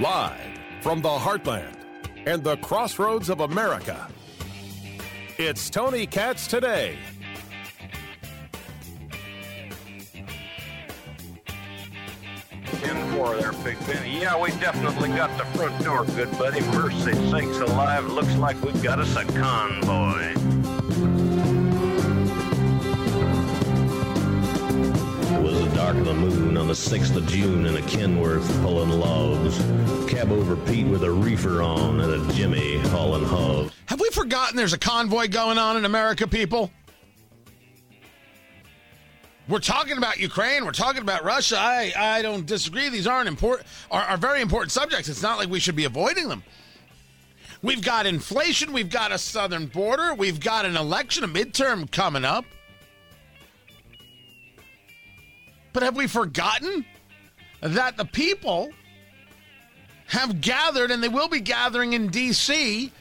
Live from the heartland and the crossroads of America. It's Tony Katz today. There, Big Benny. Yeah, we definitely got the front door, good buddy. Mercy sakes alive, looks like we've got us a convoy. Dark of the moon on the 6th of June in a Kenworth pulling logs. Cab over Pete with a reefer on and a Jimmy hauling hogs. Have we forgotten there's a convoy going on in America, people? We're talking about Ukraine. We're talking about Russia. I, I don't disagree. These aren't important are, are very important subjects. It's not like we should be avoiding them. We've got inflation. We've got a southern border. We've got an election, a midterm coming up. But have we forgotten that the people have gathered and they will be gathering in D.C.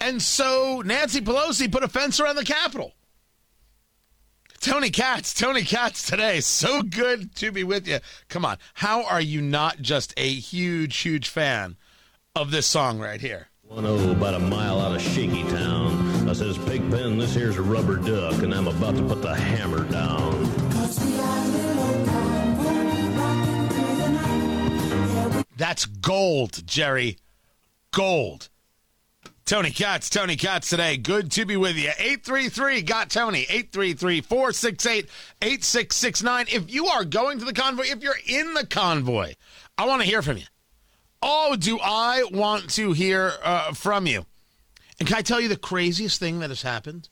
And so Nancy Pelosi put a fence around the Capitol. Tony Katz, Tony Katz today. So good to be with you. Come on. How are you not just a huge, huge fan of this song right here? 1-0 about a mile out of Shaky Town. I says, Pigpen, this here's a rubber duck, and I'm about to put the hammer down. That's gold, Jerry. Gold. Tony Katz, Tony Katz today. Good to be with you. 833 got Tony. 833 468 8669. If you are going to the convoy, if you're in the convoy, I want to hear from you. Oh, do I want to hear uh, from you? And can I tell you the craziest thing that has happened?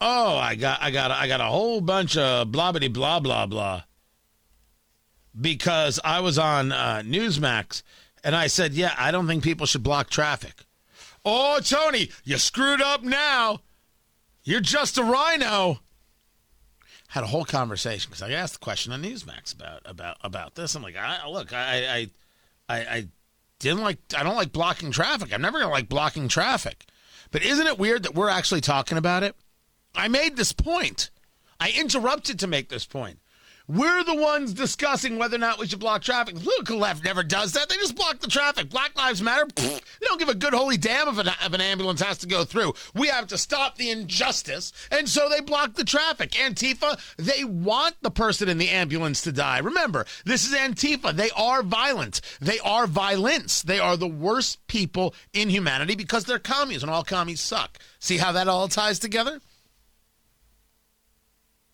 Oh, I got, I got, I got a whole bunch of blah blah blah blah blah because I was on uh, Newsmax and I said, yeah, I don't think people should block traffic. Oh, Tony, you screwed up now. You're just a rhino. Had a whole conversation because I asked the question on Newsmax about about about this. I'm like, I, look, I, I I I didn't like I don't like blocking traffic. I'm never gonna like blocking traffic. But isn't it weird that we're actually talking about it? I made this point. I interrupted to make this point. We're the ones discussing whether or not we should block traffic. The political left never does that. They just block the traffic. Black Lives Matter, pfft, they don't give a good holy damn if an, if an ambulance has to go through. We have to stop the injustice, and so they block the traffic. Antifa, they want the person in the ambulance to die. Remember, this is Antifa. They are violent. They are violence. They are the worst people in humanity because they're commies, and all commies suck. See how that all ties together?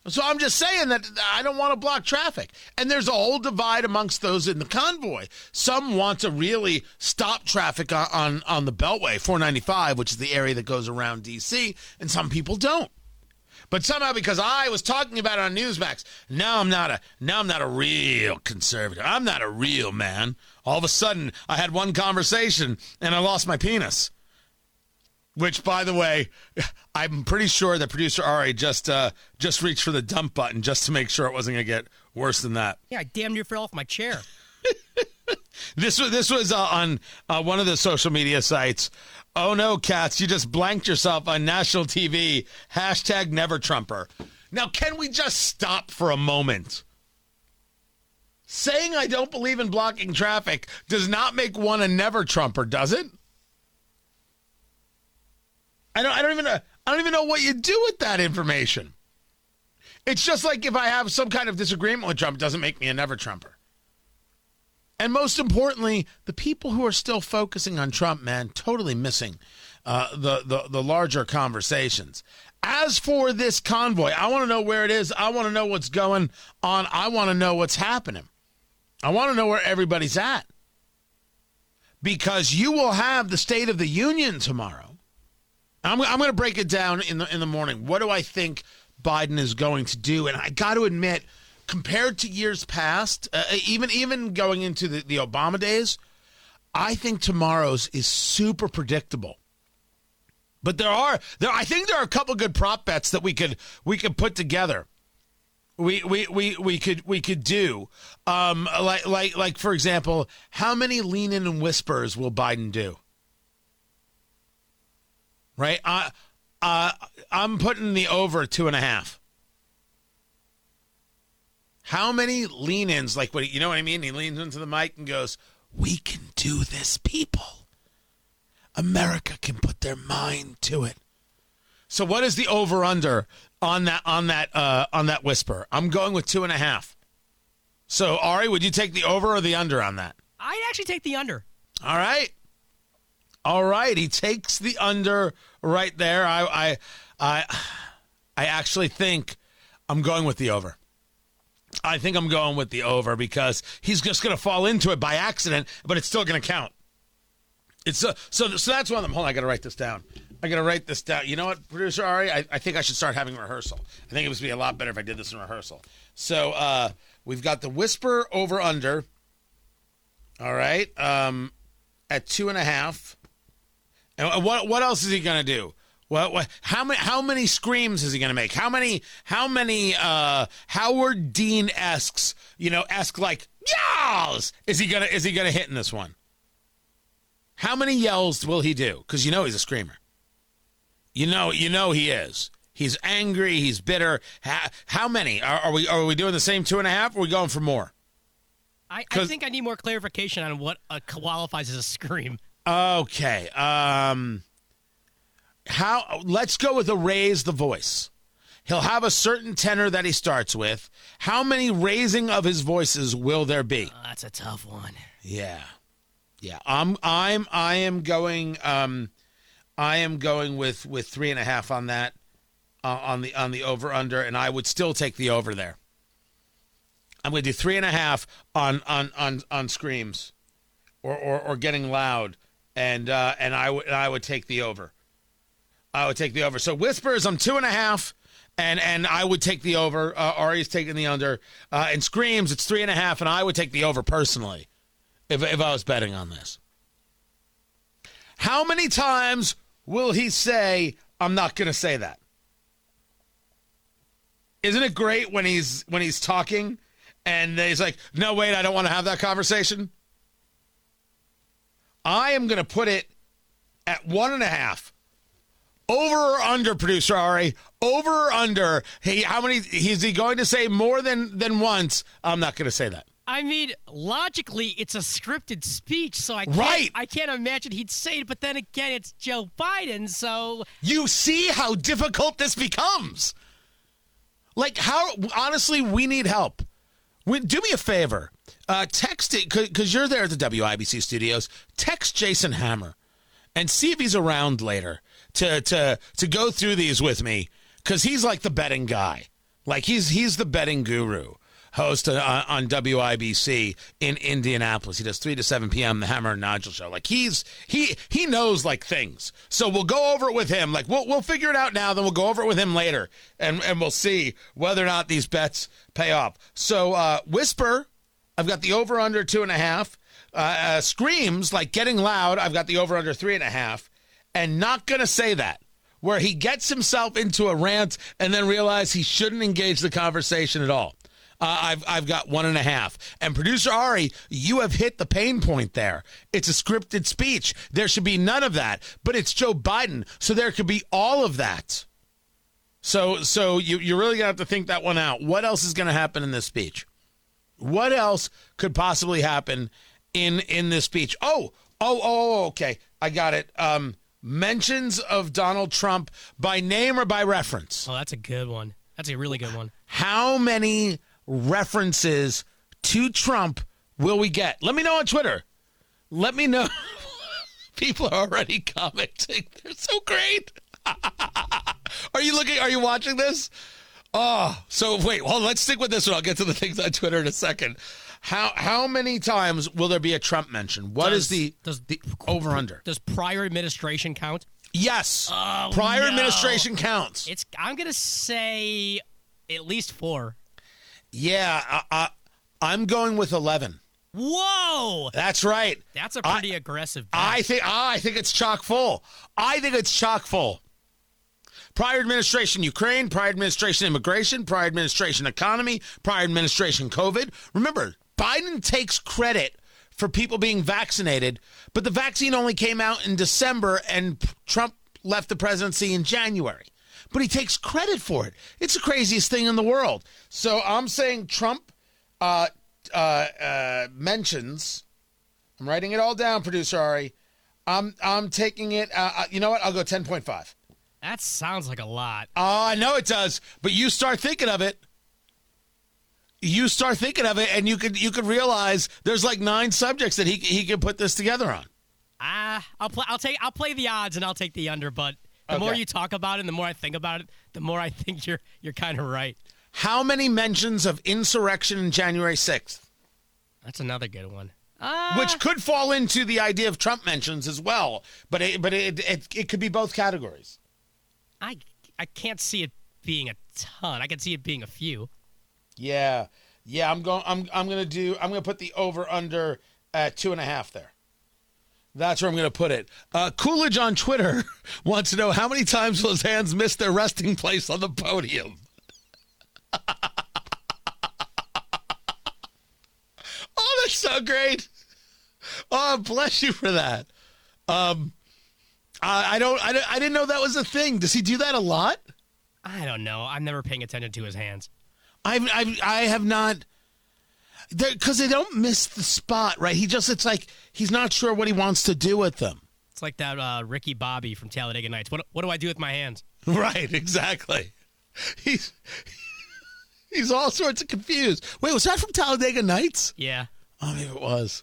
So I'm just saying that I don't want to block traffic. And there's a whole divide amongst those in the convoy. Some want to really stop traffic on, on, on the Beltway, 495, which is the area that goes around D.C., and some people don't. But somehow, because I was talking about it on Newsmax, now I'm not a now I'm not a real conservative. I'm not a real man. All of a sudden, I had one conversation and I lost my penis. Which, by the way, I'm pretty sure that producer Ari just uh, just reached for the dump button just to make sure it wasn't going to get worse than that. Yeah, I damn near fell off my chair. this was this was uh, on uh, one of the social media sites. Oh no, cats! You just blanked yourself on national TV. Hashtag Never Trumper. Now, can we just stop for a moment? Saying I don't believe in blocking traffic does not make one a never Trumper, does it? I don't. I don't even. know I don't even know what you do with that information. It's just like if I have some kind of disagreement with Trump, it doesn't make me a never Trumper. And most importantly, the people who are still focusing on Trump, man, totally missing uh, the, the the larger conversations. As for this convoy, I want to know where it is. I want to know what's going on. I want to know what's happening. I want to know where everybody's at. Because you will have the State of the Union tomorrow. I'm, I'm going to break it down in the in the morning. What do I think Biden is going to do? And I got to admit, compared to years past, uh, even even going into the, the Obama days, I think tomorrow's is super predictable. But there are there I think there are a couple good prop bets that we could we could put together. We we we we could we could do um like like like for example, how many lean in and whispers will Biden do? Right? I uh, I'm putting the over two and a half. How many lean ins, like what you know what I mean? He leans into the mic and goes, We can do this, people. America can put their mind to it. So what is the over under on that on that uh, on that whisper? I'm going with two and a half. So Ari, would you take the over or the under on that? I'd actually take the under. All right. All right. He takes the under right there. I I I I actually think I'm going with the over. I think I'm going with the over because he's just going to fall into it by accident, but it's still going to count. It's uh, so so that's one of them. Hold on, I got to write this down. I got to write this down. You know what, producer Ari? I, I think I should start having rehearsal. I think it would be a lot better if I did this in rehearsal. So uh, we've got the whisper over under. All right, um, at two and a half. And what what else is he going to do? What, what how many how many screams is he going to make? How many how many uh, Howard Dean esques you know esque like yells is he gonna is he gonna hit in this one? How many yells will he do? Because you know he's a screamer. You know you know he is. He's angry. He's bitter. How, how many are, are we are we doing the same two and a half? Or are we going for more? I, I think I need more clarification on what uh, qualifies as a scream. Okay. Um how let's go with a raise the voice. He'll have a certain tenor that he starts with. How many raising of his voices will there be? Uh, that's a tough one. Yeah. Yeah. I'm I'm I am going um I am going with with three and a half on that uh, on the on the over under and I would still take the over there. I'm gonna do three and a half on on on on screams or or, or getting loud and uh and I would I would take the over. I would take the over. So whispers, I'm two and a half, and and I would take the over. Uh, Ari's taking the under, uh, and screams, it's three and a half, and I would take the over personally, if if I was betting on this. How many times will he say, "I'm not going to say that"? Isn't it great when he's when he's talking, and he's like, "No, wait, I don't want to have that conversation." I am going to put it at one and a half. Over or under, producer Ari? Over or under? Hey, how many? Is he going to say more than than once? I'm not going to say that. I mean, logically, it's a scripted speech, so I can't, Right. I can't imagine he'd say it. But then again, it's Joe Biden, so You see how difficult this becomes. Like how honestly, we need help. Do me a favor. Uh, text it because you're there at the WIBC studios. Text Jason Hammer and see if he's around later to to to go through these with me because he's like the betting guy. Like he's he's the betting guru. Host uh, on WIBC in Indianapolis. He does three to seven p.m. The Hammer and Nigel show. Like he's he he knows like things. So we'll go over it with him. Like we'll we'll figure it out now. Then we'll go over it with him later, and and we'll see whether or not these bets pay off. So uh, whisper, I've got the over under two and a half. Uh, uh, screams like getting loud. I've got the over under three and a half, and not gonna say that. Where he gets himself into a rant and then realize he shouldn't engage the conversation at all. Uh, I've I've got one and a half. And producer Ari, you have hit the pain point there. It's a scripted speech. There should be none of that. But it's Joe Biden, so there could be all of that. So so you you're really gonna have to think that one out. What else is gonna happen in this speech? What else could possibly happen in in this speech? Oh, oh, oh, okay. I got it. Um mentions of Donald Trump by name or by reference. oh, that's a good one. That's a really good one. How many references to Trump will we get? Let me know on Twitter. Let me know. People are already commenting. They're so great. are you looking? Are you watching this? Oh, so wait. Well, let's stick with this one. I'll get to the things on Twitter in a second. How how many times will there be a Trump mention? What is Does- the does the over under? Does prior administration count? Yes. Oh, Prior no. administration counts. It's. I'm gonna say at least four. Yeah, I, I, I'm going with eleven. Whoa, That's right. that's a pretty aggressive. Bet. I think ah, I think it's chock full. I think it's chock full. Prior administration Ukraine, prior administration immigration, prior administration economy, prior administration COVID. Remember, Biden takes credit for people being vaccinated, but the vaccine only came out in December and Trump left the presidency in January. But he takes credit for it. It's the craziest thing in the world. So I'm saying Trump uh, uh, uh, mentions I'm writing it all down, producer Ari. I'm I'm taking it. Uh, uh, you know what? I'll go 10.5. That sounds like a lot. Oh, I know it does, but you start thinking of it. You start thinking of it, and you could you could realize there's like nine subjects that he he could put this together on. Ah, I'll play. I'll take. I'll play the odds and I'll take the under. But the more you talk about it, and the more I think about it, the more I think you're you're kind of right. How many mentions of insurrection in January 6th? That's another good one. Ah, Which could fall into the idea of Trump mentions as well, but it, but it, it it could be both categories. I I can't see it being a ton. I can see it being a few. Yeah, yeah. I'm going. I'm I'm gonna do. I'm gonna put the over under at two and a half there. That's where I'm gonna put it. Uh, Coolidge on Twitter wants to know how many times will his hands miss their resting place on the podium. oh, that's so great. Oh, bless you for that. Um, I, I don't. I, don't- I didn't know that was a thing. Does he do that a lot? I don't know. I'm never paying attention to his hands. I've, I've I have not because they don't miss the spot, right? He just it's like he's not sure what he wants to do with them. It's like that uh, Ricky Bobby from Talladega Nights. What what do I do with my hands? Right, exactly. He's he's all sorts of confused. Wait, was that from Talladega Nights? Yeah. Oh, maybe it was.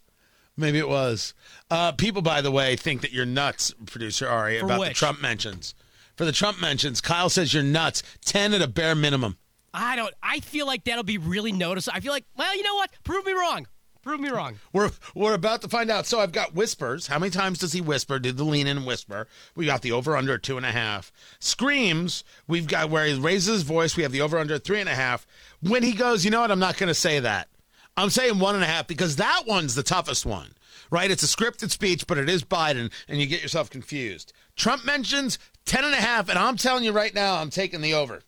Maybe it was. Uh, people, by the way, think that you're nuts, producer Ari, For about the? Trump mentions. For the Trump mentions, Kyle says you're nuts. Ten at a bare minimum. I don't. I feel like that'll be really noticeable. I feel like, well, you know what? Prove me wrong. Prove me wrong. We're we're about to find out. So I've got whispers. How many times does he whisper? Did the lean in whisper? We got the over under two and a half. Screams. We've got where he raises his voice. We have the over under three and a half. When he goes, you know what? I'm not going to say that. I'm saying one and a half because that one's the toughest one, right? It's a scripted speech, but it is Biden, and you get yourself confused. Trump mentions ten and a half, and I'm telling you right now, I'm taking the over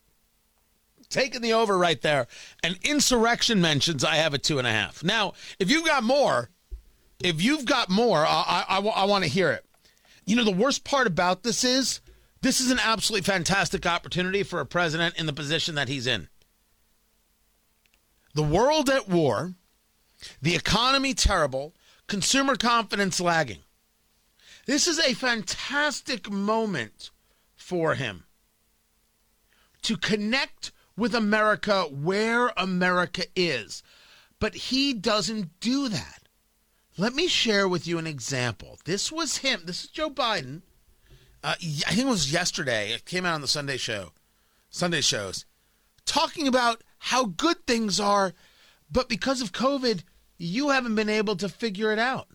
taking the over right there. And insurrection mentions I have a two and a half. Now, if you've got more, if you've got more, I, I, I want to hear it. You know, the worst part about this is this is an absolutely fantastic opportunity for a president in the position that he's in. The world at war, the economy terrible, consumer confidence lagging. This is a fantastic moment for him to connect with America where America is. But he doesn't do that. Let me share with you an example. This was him. This is Joe Biden. Uh, I think it was yesterday. It came out on the Sunday show, Sunday shows, talking about how good things are, but because of COVID, you haven't been able to figure it out.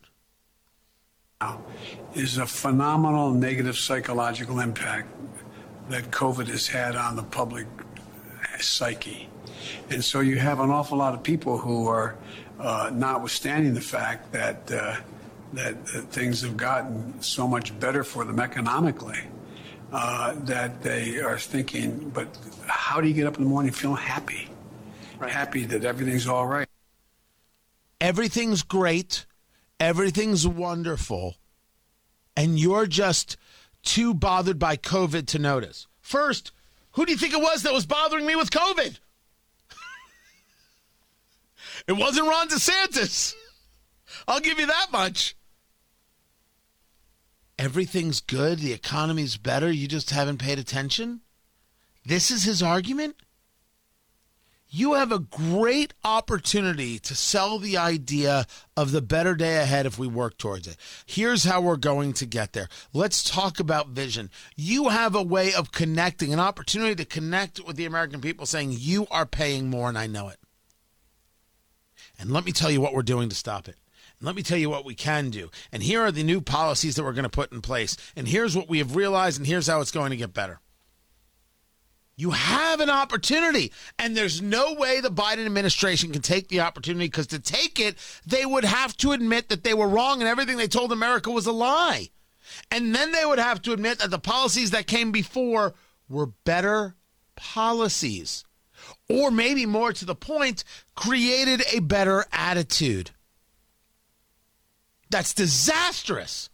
is a phenomenal negative psychological impact that COVID has had on the public psyche. And so you have an awful lot of people who are, uh, notwithstanding the fact that, uh, that, that things have gotten so much better for them economically, uh, that they are thinking, but how do you get up in the morning feeling happy? Happy that everything's all right. everything's great, everything's wonderful, and you're just too bothered by COVID to notice. First, who do you think it was that was bothering me with COVID? it wasn't Ron DeSantis. I'll give you that much. Everything's good, the economy's better, you just haven't paid attention? This is his argument? You have a great opportunity to sell the idea of the better day ahead if we work towards it. Here's how we're going to get there. Let's talk about vision. You have a way of connecting, an opportunity to connect with the American people saying, You are paying more, and I know it. And let me tell you what we're doing to stop it. And let me tell you what we can do. And here are the new policies that we're going to put in place. And here's what we have realized, and here's how it's going to get better. You have an opportunity, and there's no way the Biden administration can take the opportunity because to take it, they would have to admit that they were wrong and everything they told America was a lie. And then they would have to admit that the policies that came before were better policies. Or maybe more to the point, created a better attitude. That's disastrous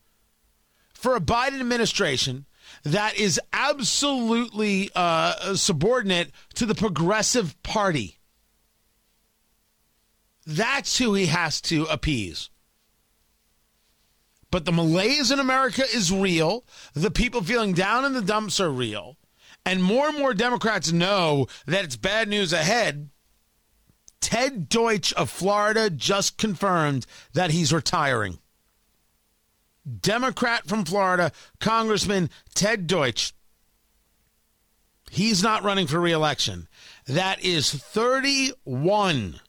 for a Biden administration that is absolutely uh, subordinate to the Progressive Party. That's who he has to appease. But the malaise in America is real. The people feeling down in the dumps are real. And more and more Democrats know that it's bad news ahead. Ted Deutsch of Florida just confirmed that he's retiring. Democrat from Florida, Congressman Ted Deutsch. He's not running for reelection. That is 31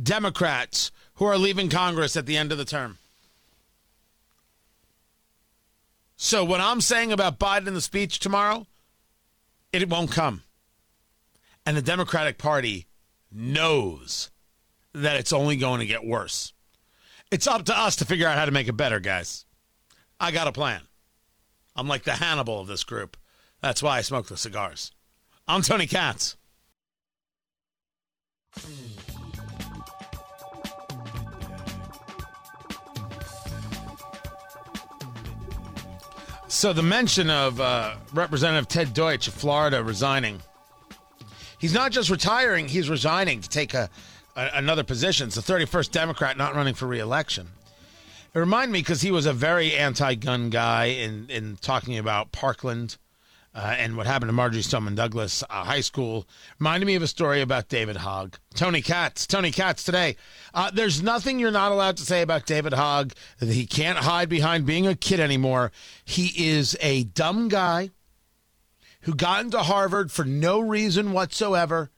Democrats who are leaving Congress at the end of the term. So, what I'm saying about Biden in the speech tomorrow, it won't come. And the Democratic Party knows that it's only going to get worse. It's up to us to figure out how to make it better, guys. I got a plan. I'm like the Hannibal of this group. That's why I smoke the cigars. I'm Tony Katz. So the mention of uh, Representative Ted Deutsch of Florida resigning. He's not just retiring; he's resigning to take a, a another position. It's the 31st Democrat not running for reelection. It reminded me because he was a very anti-gun guy in in talking about Parkland uh, and what happened to Marjory Stoneman Douglas uh, High School. Reminded me of a story about David Hogg. Tony Katz. Tony Katz today. Uh, there's nothing you're not allowed to say about David Hogg. He can't hide behind being a kid anymore. He is a dumb guy who got into Harvard for no reason whatsoever.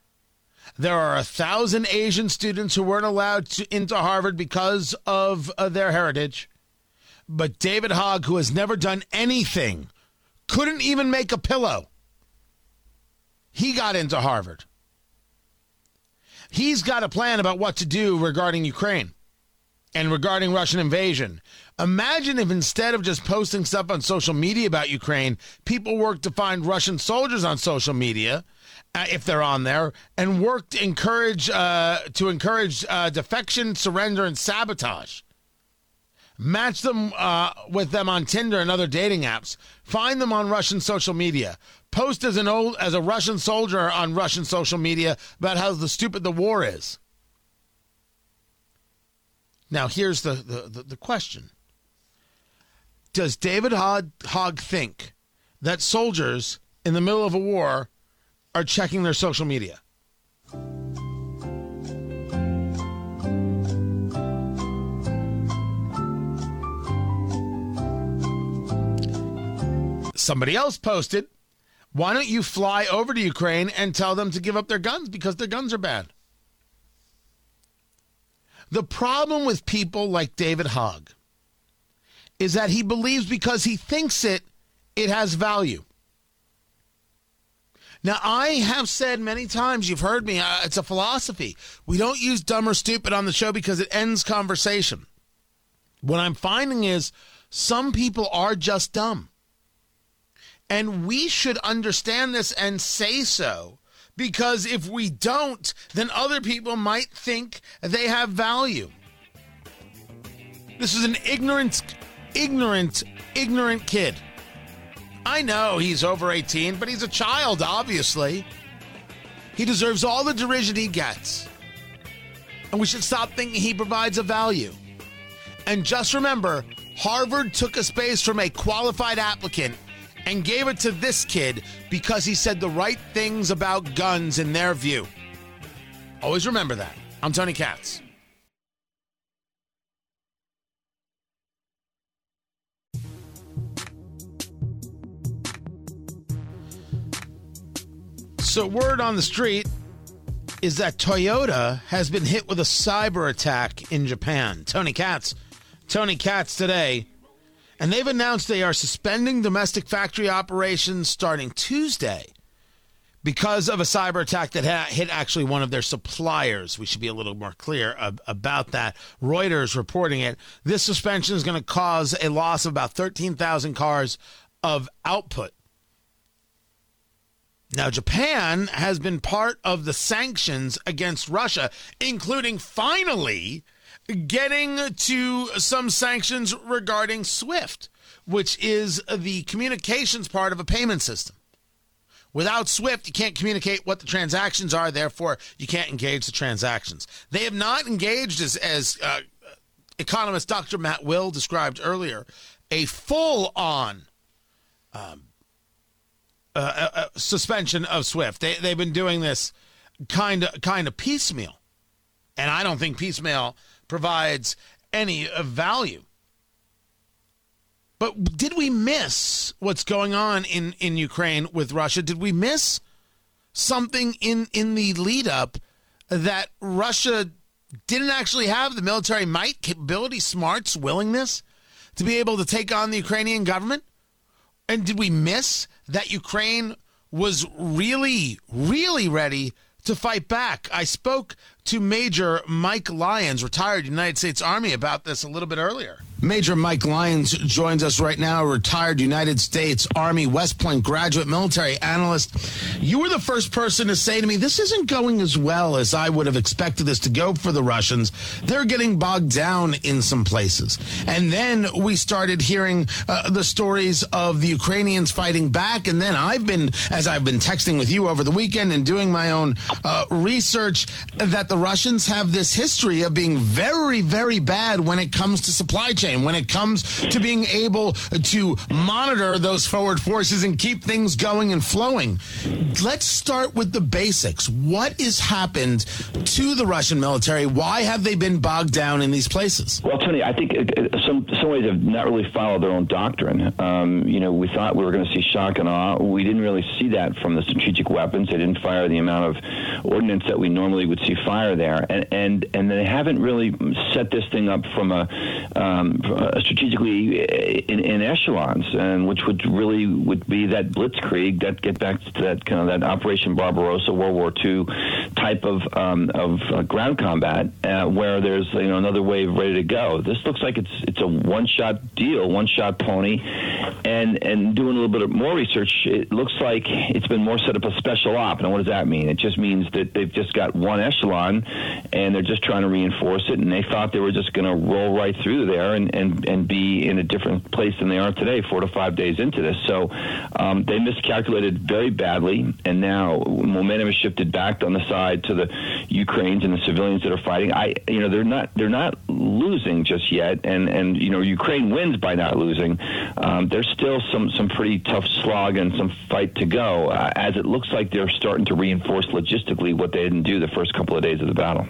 There are a thousand Asian students who weren't allowed to, into Harvard because of uh, their heritage. But David Hogg, who has never done anything couldn't even make a pillow. He got into Harvard. He's got a plan about what to do regarding Ukraine and regarding Russian invasion. Imagine if instead of just posting stuff on social media about Ukraine, people worked to find Russian soldiers on social media, uh, if they're on there, and worked to encourage uh, to encourage uh, defection, surrender, and sabotage. Match them uh, with them on Tinder and other dating apps. Find them on Russian social media. Post as an old as a Russian soldier on Russian social media about how the stupid the war is. Now here's the the, the, the question: Does David Hogg think that soldiers in the middle of a war are checking their social media? Somebody else posted, why don't you fly over to Ukraine and tell them to give up their guns because their guns are bad? The problem with people like David Hogg is that he believes because he thinks it, it has value. Now, I have said many times, you've heard me, uh, it's a philosophy. We don't use dumb or stupid on the show because it ends conversation. What I'm finding is some people are just dumb. And we should understand this and say so. Because if we don't, then other people might think they have value. This is an ignorant, ignorant, ignorant kid. I know he's over 18, but he's a child, obviously. He deserves all the derision he gets. And we should stop thinking he provides a value. And just remember Harvard took a space from a qualified applicant and gave it to this kid because he said the right things about guns in their view. Always remember that. I'm Tony Katz. So, word on the street is that Toyota has been hit with a cyber attack in Japan. Tony Katz. Tony Katz today and they've announced they are suspending domestic factory operations starting Tuesday because of a cyber attack that hit actually one of their suppliers. We should be a little more clear about that. Reuters reporting it. This suspension is going to cause a loss of about 13,000 cars of output. Now, Japan has been part of the sanctions against Russia, including finally getting to some sanctions regarding SWIFT, which is the communications part of a payment system. Without SWIFT, you can't communicate what the transactions are. Therefore, you can't engage the transactions. They have not engaged as, as uh, economist Dr. Matt Will described earlier, a full on um, uh, uh, suspension of SWIFT. They, they've been doing this kind of kind of piecemeal, and I don't think piecemeal provides any uh, value. But did we miss what's going on in, in Ukraine with Russia? Did we miss something in, in the lead up that Russia didn't actually have the military might, capability, smarts, willingness to be able to take on the Ukrainian government? And did we miss that Ukraine was really, really ready to fight back? I spoke to Major Mike Lyons, retired United States Army, about this a little bit earlier. Major Mike Lyons joins us right now, a retired United States Army West Point graduate military analyst. You were the first person to say to me, This isn't going as well as I would have expected this to go for the Russians. They're getting bogged down in some places. And then we started hearing uh, the stories of the Ukrainians fighting back. And then I've been, as I've been texting with you over the weekend and doing my own uh, research, that the Russians have this history of being very, very bad when it comes to supply chain when it comes to being able to monitor those forward forces and keep things going and flowing. Let's start with the basics. What has happened to the Russian military? Why have they been bogged down in these places? Well, Tony, I think some some ways have not really followed their own doctrine. Um, you know, we thought we were going to see shock and awe. We didn't really see that from the strategic weapons. They didn't fire the amount of ordnance that we normally would see fire there, and and and they haven't really set this thing up from a um, uh, strategically in, in, echelons, and which would really would be that blitzkrieg that get back to that kind of that Operation Barbarossa World War II type of um, of uh, ground combat, uh, where there's you know another wave ready to go. This looks like it's it's a one shot deal, one shot pony, and and doing a little bit more research, it looks like it's been more set up a special op. And what does that mean? It just means that they've just got one echelon, and they're just trying to reinforce it, and they thought they were just going to roll right through there and and and be in a different place than they are today, four to five days into this. So um, they miscalculated very badly, and now momentum has shifted back on the side to the Ukrainians and the civilians that are fighting. I, you know, they're not they're not losing just yet, and and you know, Ukraine wins by not losing. Um, there's still some some pretty tough slog and some fight to go, uh, as it looks like they're starting to reinforce logistically what they didn't do the first couple of days of the battle.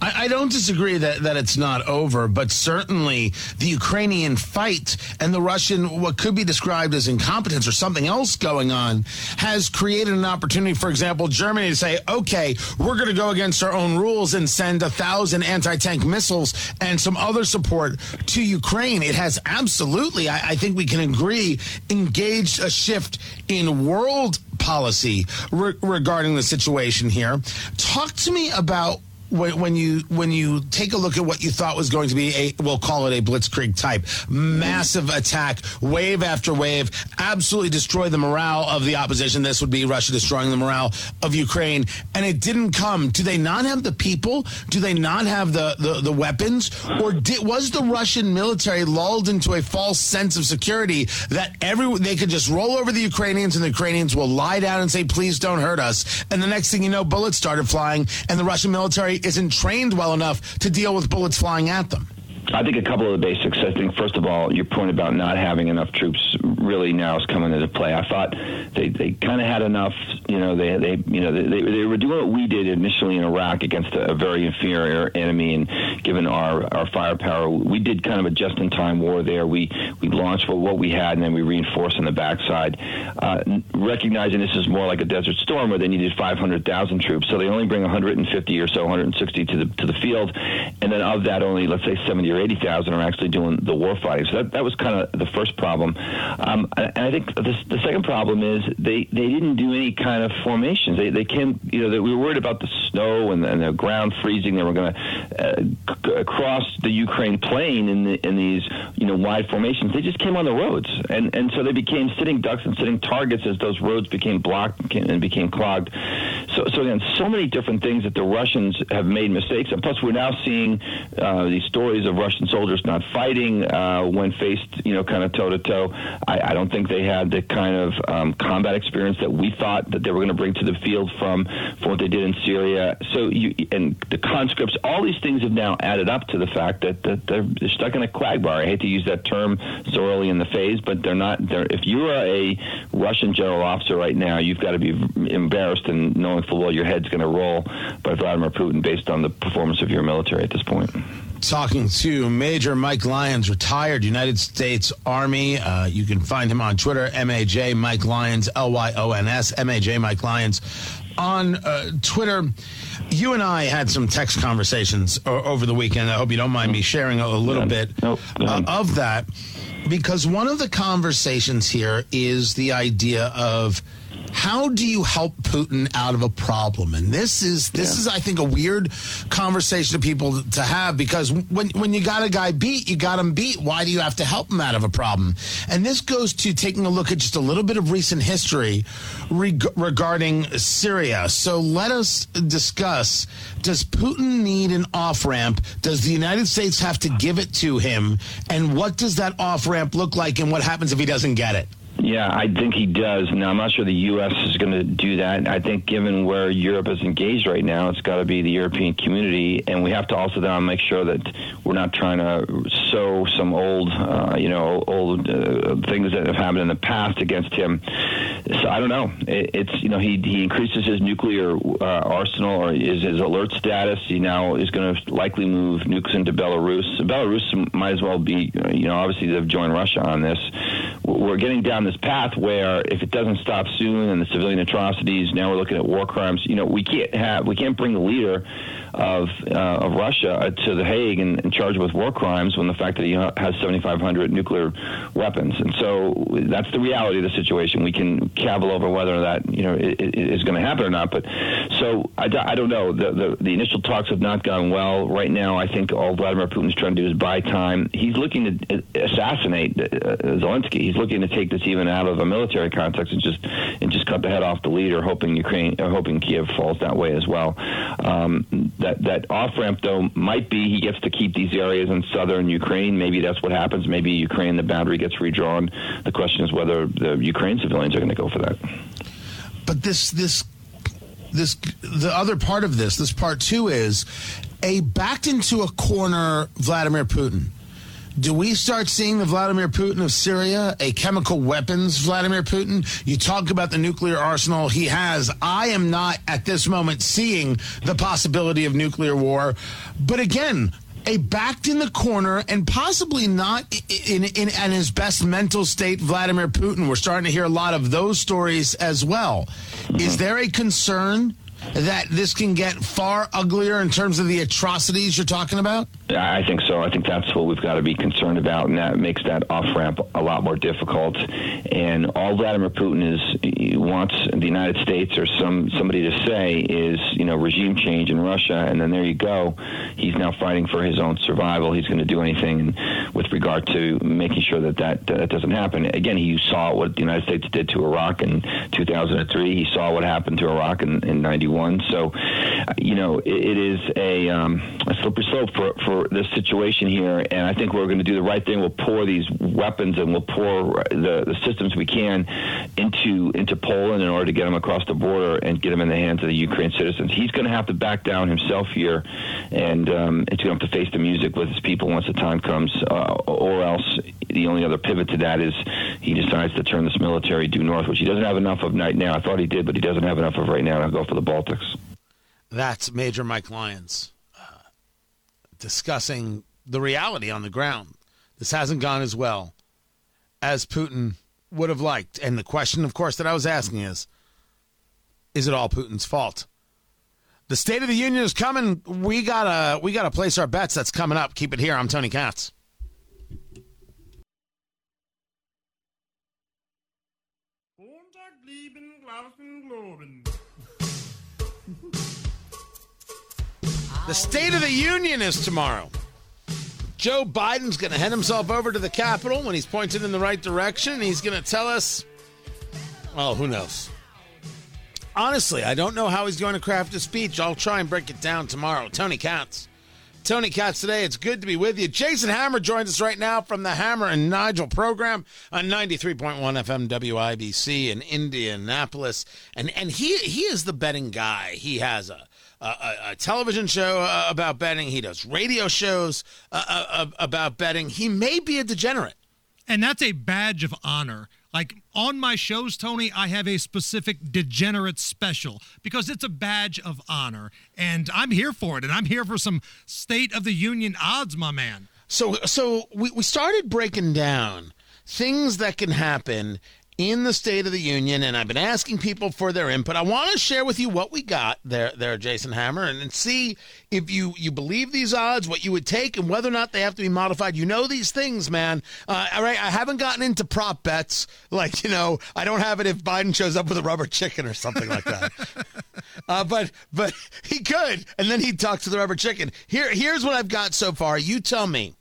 I, I, don't disagree that, that it's not over, but certainly the Ukrainian fight and the Russian, what could be described as incompetence or something else going on, has created an opportunity, for example, Germany to say, okay, we're going to go against our own rules and send a thousand anti tank missiles and some other support to Ukraine. It has absolutely, I, I think we can agree, engaged a shift in world policy re- regarding the situation here. Talk to me about when, when you when you take a look at what you thought was going to be a we'll call it a blitzkrieg type massive attack wave after wave absolutely destroy the morale of the opposition. This would be russia destroying the morale of ukraine. And it didn't come. Do they not have the people? Do they not have the the, the weapons? Or did, was the russian military lulled into a false sense of security that every they could just roll over the ukrainians and the ukrainians will lie down and say please don't hurt us. And the next thing you know bullets started flying and the russian military isn't trained well enough to deal with bullets flying at them? I think a couple of the basics. I think first of all, your point about not having enough troops really now is coming into play. I thought they, they kind of had enough. You know, they they you know they, they were doing what we did initially in Iraq against a, a very inferior enemy, and given our our firepower, we did kind of a just-in-time war there. We we launched what, what we had, and then we reinforced on the backside, uh, recognizing this is more like a desert storm where they needed 500,000 troops, so they only bring 150 or so, 160 to the to the field, and then of that, only let's say 70 or 80,000 are actually doing the war fighting. So that, that was kind of the first problem. Um, and I think the, the second problem is they, they didn't do any kind of formations. They, they came, you know, they, we were worried about the snow and, and the ground freezing. They were going to uh, cross the Ukraine plain in, the, in these, you know, wide formations. They just came on the roads. And, and so they became sitting ducks and sitting targets as those roads became blocked and became clogged. So, so again, so many different things that the Russians have made mistakes, and plus we're now seeing uh, these stories of Russian soldiers not fighting uh, when faced, you know, kind of toe to toe. I don't think they had the kind of um, combat experience that we thought that they were going to bring to the field from from what they did in Syria. So, you, and the conscripts, all these things have now added up to the fact that, that they're, they're stuck in a quagmire. I hate to use that term so early in the phase, but they're not. They're, if you are a Russian general officer right now, you've got to be embarrassed and knowing full well your head's going to roll by Vladimir Putin based on the performance of your military at this point talking to Major Mike Lyons, retired United States Army. Uh, you can find him on Twitter, MAJ Mike Lyons, L Y O N S, MAJ Mike Lyons. On uh, Twitter, you and I had some text conversations over the weekend. I hope you don't mind me sharing a, little bit nope, uh, of that because one of the conversations here is the idea of how do you help Putin out of a problem? And this is this yeah. is I think a weird conversation to people to have because when when you got a guy beat, you got him beat. Why do you have to help him out of a problem? And this goes to taking a look at just a little bit of recent history reg- regarding Syria. So let us discuss does Putin need an off ramp? Does the United States have to give it to him? And what does that off ramp look like and what happens if he doesn't get it? Yeah, I think he does. Now, I'm not sure the U.S. is going to do that. I think, given where Europe is engaged right now, it's got to be the European community, and we have to also now make sure that we're not trying to sow some old, uh, you know, old uh, things that have happened in the past against him. So I don't know. It, it's you know he he increases his nuclear uh, arsenal or his, his alert status. He now is going to likely move nukes into Belarus. Belarus might as well be, you know, obviously they've joined Russia on this. We're getting down this path where if it doesn't stop soon and the civilian atrocities, now we're looking at war crimes. You know, we can't have we can't bring the leader of uh, of Russia to the Hague and, and charge with war crimes when the fact that he has 7,500 nuclear weapons. And so that's the reality of the situation. We can cavil over whether that you know it, it is going to happen or not. But so I, I don't know. The, the the initial talks have not gone well. Right now, I think all Vladimir Putin's trying to do is buy time. He's looking to assassinate uh, Zelensky. He's looking to take this even out of a military context and just and just cut the head off the leader, hoping Ukraine, hoping Kiev falls that way as well. Um, that that off ramp though might be he gets to keep these areas in southern Ukraine. Maybe that's what happens. Maybe Ukraine the boundary gets redrawn. The question is whether the Ukraine civilians are going to go for that. But this this this the other part of this this part two is a backed into a corner Vladimir Putin do we start seeing the Vladimir Putin of Syria, a chemical weapons Vladimir Putin? You talk about the nuclear arsenal he has. I am not at this moment seeing the possibility of nuclear war. But again, a backed in the corner and possibly not in, in, in, his best mental state, Vladimir Putin. We're starting to hear a lot of those stories as well. Is there a concern that this can get far uglier in terms of the atrocities you're talking about? I think so. I think that's what we've got to be concerned about, and that makes that off ramp a lot more difficult. And all Vladimir Putin is wants the United States or some somebody to say is, you know, regime change in Russia, and then there you go. He's now fighting for his own survival. He's going to do anything with regard to making sure that that, that doesn't happen. Again, he saw what the United States did to Iraq in 2003. He saw what happened to Iraq in, in 91. So, you know, it, it is a, um, a slippery slope for for this situation here, and I think we're going to do the right thing. We'll pour these weapons and we'll pour the, the systems we can into into Poland in order to get them across the border and get them in the hands of the Ukraine citizens. He's going to have to back down himself here, and um, it's going to have to face the music with his people once the time comes, uh, or else the only other pivot to that is he decides to turn this military due north, which he doesn't have enough of right now. I thought he did, but he doesn't have enough of right now to go for the Baltics. That's Major Mike Lyons discussing the reality on the ground. This hasn't gone as well as Putin would have liked. And the question, of course, that I was asking is is it all Putin's fault? The State of the Union is coming. We gotta we gotta place our bets. That's coming up. Keep it here. I'm Tony Katz. The State of the Union is tomorrow. Joe Biden's going to head himself over to the Capitol when he's pointed in the right direction. He's going to tell us, oh, who knows? honestly, I don't know how he's going to craft a speech. I'll try and break it down tomorrow. Tony Katz. Tony Katz today. It's good to be with you. Jason Hammer joins us right now from the Hammer and Nigel program on 93.1 FM WIBC in Indianapolis. And and he he is the betting guy. He has a a, a television show uh, about betting. He does radio shows uh, uh, about betting. He may be a degenerate. And that's a badge of honor. Like on my shows, Tony, I have a specific degenerate special because it's a badge of honor. And I'm here for it. And I'm here for some State of the Union odds, my man. So, so we, we started breaking down things that can happen in the State of the Union, and I've been asking people for their input. I want to share with you what we got there, there, Jason Hammer, and, and see if you you believe these odds, what you would take, and whether or not they have to be modified. You know these things, man. Uh, all right, I haven't gotten into prop bets, like you know, I don't have it if Biden shows up with a rubber chicken or something like that. uh, but but he could, and then he'd talk to the rubber chicken. Here here's what I've got so far. You tell me.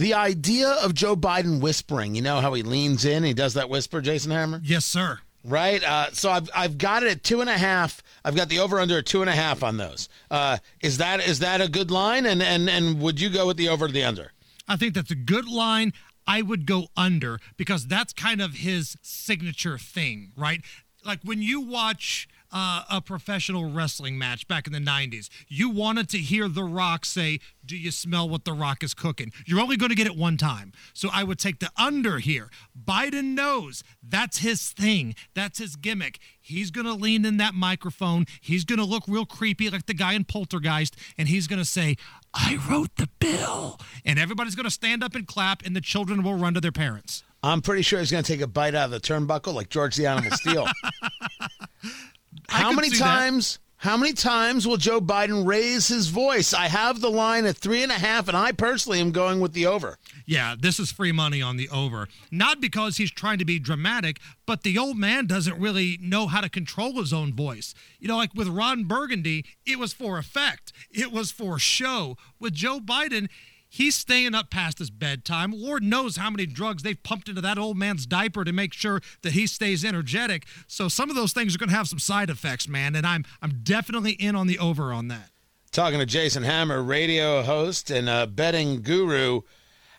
The idea of Joe Biden whispering, you know how he leans in, he does that whisper, Jason Hammer? Yes, sir. Right? Uh, so I've, I've got it at two and a half. I've got the over under at two and a half on those. Uh, is that is that a good line? And, and, and would you go with the over or the under? I think that's a good line. I would go under because that's kind of his signature thing, right? Like when you watch uh, a professional wrestling match back in the 90s. You wanted to hear The Rock say, Do you smell what The Rock is cooking? You're only going to get it one time. So I would take the under here. Biden knows that's his thing, that's his gimmick. He's going to lean in that microphone. He's going to look real creepy like the guy in Poltergeist, and he's going to say, I wrote the bill. And everybody's going to stand up and clap, and the children will run to their parents. I'm pretty sure he's going to take a bite out of the turnbuckle like George the Animal Steele. How many times? That. How many times will Joe Biden raise his voice? I have the line at three and a half, and I personally am going with the over. Yeah, this is free money on the over. Not because he's trying to be dramatic, but the old man doesn't really know how to control his own voice. You know, like with Ron Burgundy, it was for effect, it was for show. With Joe Biden, He's staying up past his bedtime. Lord knows how many drugs they've pumped into that old man's diaper to make sure that he stays energetic. So some of those things are going to have some side effects, man, and I'm I'm definitely in on the over on that. Talking to Jason Hammer, radio host and a betting guru,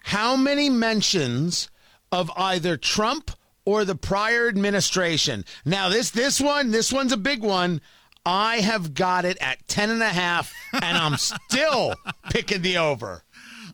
how many mentions of either Trump or the prior administration? Now this this one, this one's a big one. I have got it at 10 and a half and I'm still picking the over.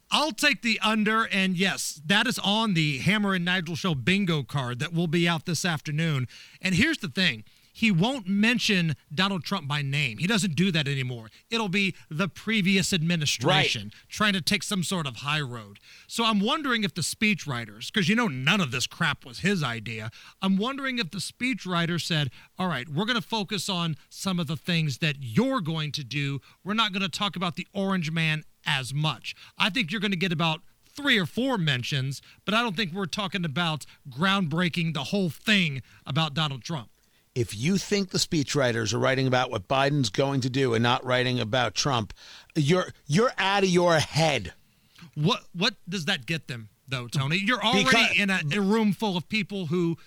I'll take the under, and yes, that is on the Hammer and Nigel Show bingo card that will be out this afternoon. And here's the thing he won't mention Donald Trump by name. He doesn't do that anymore. It'll be the previous administration right. trying to take some sort of high road. So I'm wondering if the speechwriters, because you know none of this crap was his idea, I'm wondering if the speechwriter said, all right, we're going to focus on some of the things that you're going to do. We're not going to talk about the orange man as much. I think you're going to get about three or four mentions, but I don't think we're talking about groundbreaking the whole thing about Donald Trump. If you think the speechwriters are writing about what Biden's going to do and not writing about Trump, you're you're out of your head. What what does that get them though, Tony? You're already because, in a, a room full of people who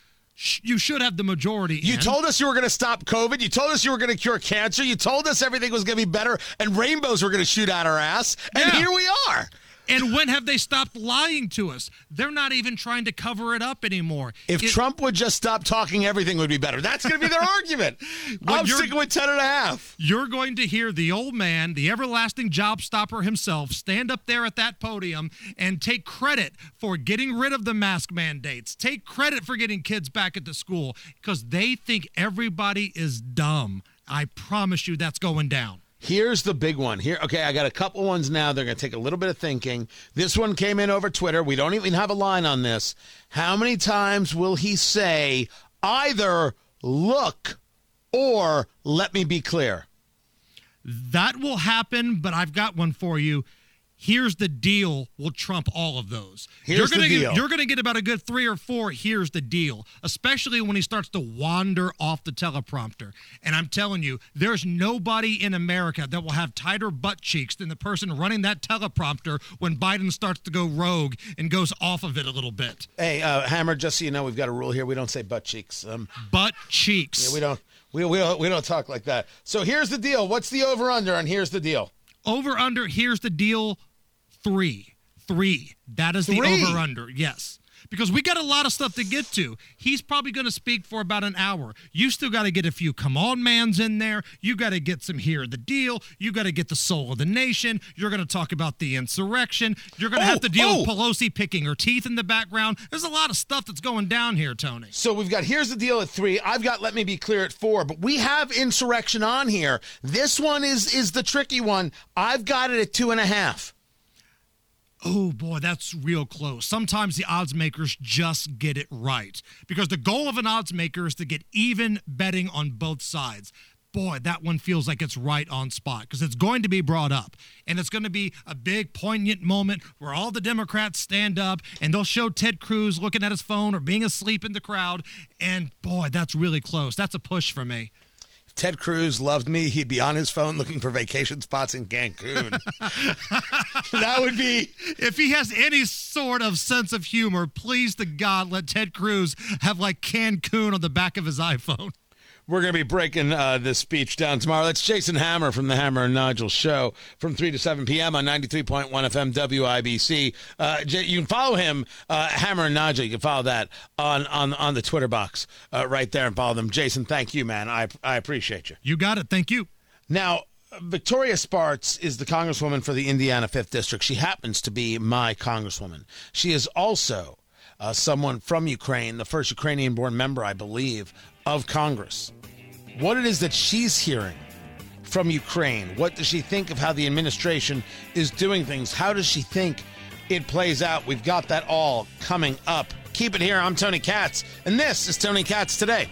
you should have the majority. You in. told us you were going to stop COVID. You told us you were going to cure cancer. You told us everything was going to be better and rainbows were going to shoot out our ass. And yeah. here we are. And when have they stopped lying to us? They're not even trying to cover it up anymore. If it, Trump would just stop talking, everything would be better. That's going to be their argument. I'm sticking with 10 and a half. You're going to hear the old man, the everlasting job stopper himself, stand up there at that podium and take credit for getting rid of the mask mandates, take credit for getting kids back into school because they think everybody is dumb. I promise you that's going down. Here's the big one. Here, okay, I got a couple ones now. They're going to take a little bit of thinking. This one came in over Twitter. We don't even have a line on this. How many times will he say either look or let me be clear? That will happen, but I've got one for you here's the deal will trump all of those. Here's you're gonna the get. You're going to get about a good three or four. Here's the deal, especially when he starts to wander off the teleprompter. And I'm telling you, there's nobody in America that will have tighter butt cheeks than the person running that teleprompter when Biden starts to go rogue and goes off of it a little bit. Hey, uh, Hammer, just so you know, we've got a rule here. We don't say butt cheeks. Um, butt cheeks. Yeah, we don't We, we, don't, we don't talk like that. So here's the deal. What's the over under? And here's the deal. Over under, here's the deal three. Three. That is the over under. Yes. Because we got a lot of stuff to get to. He's probably going to speak for about an hour. You still got to get a few come on mans in there. You got to get some here the deal. You got to get the soul of the nation. You're going to talk about the insurrection. You're going to Oh, have to deal with oh. Pelosi picking her teeth in the background. There's a lot of stuff that's going down here, Tony. So we've got here's the deal at three. I've got let me be clear at four, but we have insurrection on here. This one is is the tricky one. I've got it at two and a half. Oh boy, that's real close. Sometimes the odds makers just get it right because the goal of an odds maker is to get even betting on both sides. Boy, that one feels like it's right on spot because it's going to be brought up and it's going to be a big poignant moment where all the Democrats stand up and they'll show Ted Cruz looking at his phone or being asleep in the crowd. And boy, that's really close. That's a push for me. Ted Cruz loved me, he'd be on his phone looking for vacation spots in Cancun. that would be If he has any sort of sense of humor, please to God let Ted Cruz have like Cancun on the back of his iPhone. We're going to be breaking uh, this speech down tomorrow. That's Jason Hammer from the Hammer and Nigel Show from 3 to 7 p.m. on 93.1 FM WIBC. Uh, you can follow him, uh, Hammer and Nigel. You can follow that on, on, on the Twitter box uh, right there and follow them. Jason, thank you, man. I, I appreciate you. You got it. Thank you. Now, Victoria Spartz is the congresswoman for the Indiana 5th District. She happens to be my congresswoman. She is also uh, someone from Ukraine, the first Ukrainian born member, I believe, of Congress. What it is that she's hearing from Ukraine, what does she think of how the administration is doing things? How does she think it plays out? We've got that all coming up. Keep it here. I'm Tony Katz, and this is Tony Katz Today.